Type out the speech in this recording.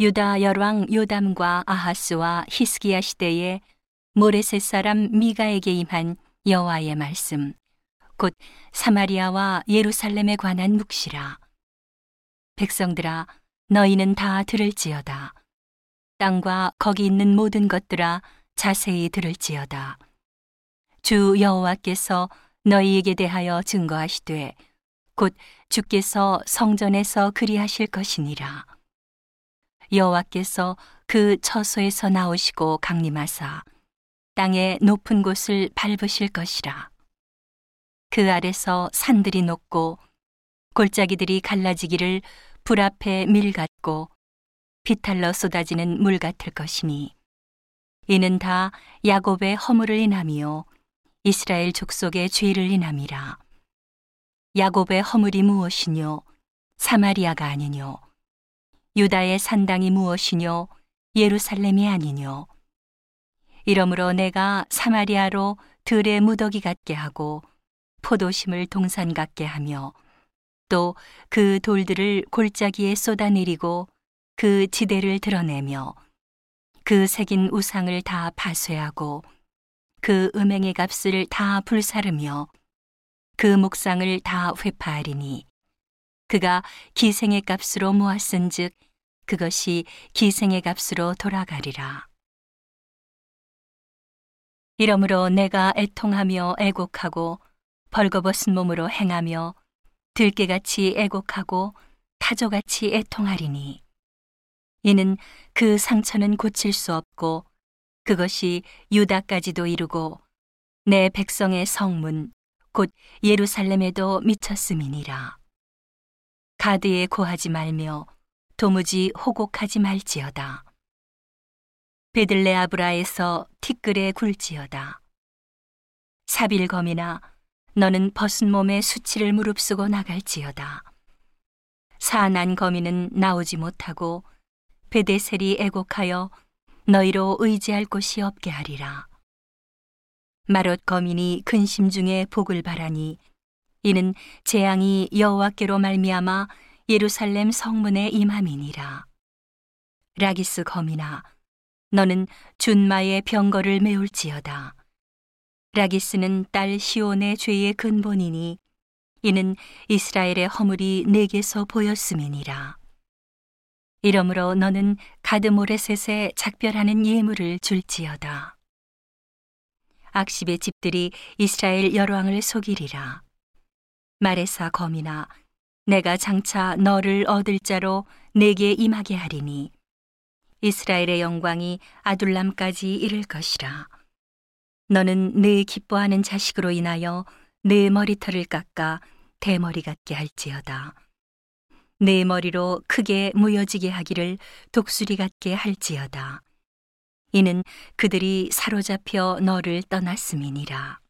유다 열왕 요담과 아하스와 히스기야 시대에 모레셋 사람 미가에게 임한 여호와의 말씀. 곧 사마리아와 예루살렘에 관한 묵시라. 백성들아 너희는 다 들을지어다. 땅과 거기 있는 모든 것들아 자세히 들을지어다. 주 여호와께서 너희에게 대하여 증거하시되 곧 주께서 성전에서 그리하실 것이니라 여호와께서 그 처소에서 나오시고 강림하사 땅의 높은 곳을 밟으실 것이라. 그 아래서 산들이 높고 골짜기들이 갈라지기를 불 앞에 밀 같고 비탈러 쏟아지는 물 같을 것이니 이는 다 야곱의 허물을 인함이요 이스라엘 족속의 죄를 인함이라. 야곱의 허물이 무엇이뇨 사마리아가 아니뇨 유다의 산당이 무엇이뇨? 예루살렘이 아니뇨? 이러므로 내가 사마리아로 들의 무더기 같게 하고 포도심을 동산 같게 하며 또 그 돌들을 골짜기에 쏟아내리고 그 지대를 드러내며 그 새긴 우상을 다 파쇄하고 그 음행의 값을 다 불사르며 그 묵상을 다 회파하리니 그가 기생의 값으로 모았은즉 그것이 기생의 값으로 돌아가리라. 이러므로 내가 애통하며 애곡하고 벌거벗은 몸으로 행하며 들깨같이 애곡하고 타조같이 애통하리니 이는 그 상처는 고칠 수 없고 그것이 유다까지도 이르고 내 백성의 성문 곧 예루살렘에도 미쳤음이니라 가드에 고하지 말며 도무지 호곡하지 말지어다. 베들레 아브라에서 티끌에 굴지어다. 사빌검이나 너는 벗은 몸에 수치를 무릅쓰고 나갈지어다. 사난 거미는 나오지 못하고 베데셀이 애곡하여 너희로 의지할 곳이 없게 하리라. 마롯 거민이 근심 중에 복을 바라니 이는 재앙이 여호와께로 말미암아 예루살렘 성문에 임함이니라. 라기스 거미나 너는 준마의 병거를 메울지어다. 라기스는 딸 시온의 죄의 근본이니 이는 이스라엘의 허물이 내게서 보였음이니라. 이러므로 너는 가드모레셋에 작별하는 예물을 줄지어다. 악십의 집들이 이스라엘 열왕을 속이리라. 말에사 검이나 내가 장차 너를 얻을 자로 내게 임하게 하리니 이스라엘의 영광이 아둘람까지 이를 것이라. 너는 내 기뻐하는 자식으로 인하여 내 머리털을 깎아 대머리 같게 할지어다. 내 머리로 크게 무여지게 하기를 독수리 같게 할지어다. 이는 그들이 사로잡혀 너를 떠났음이니라.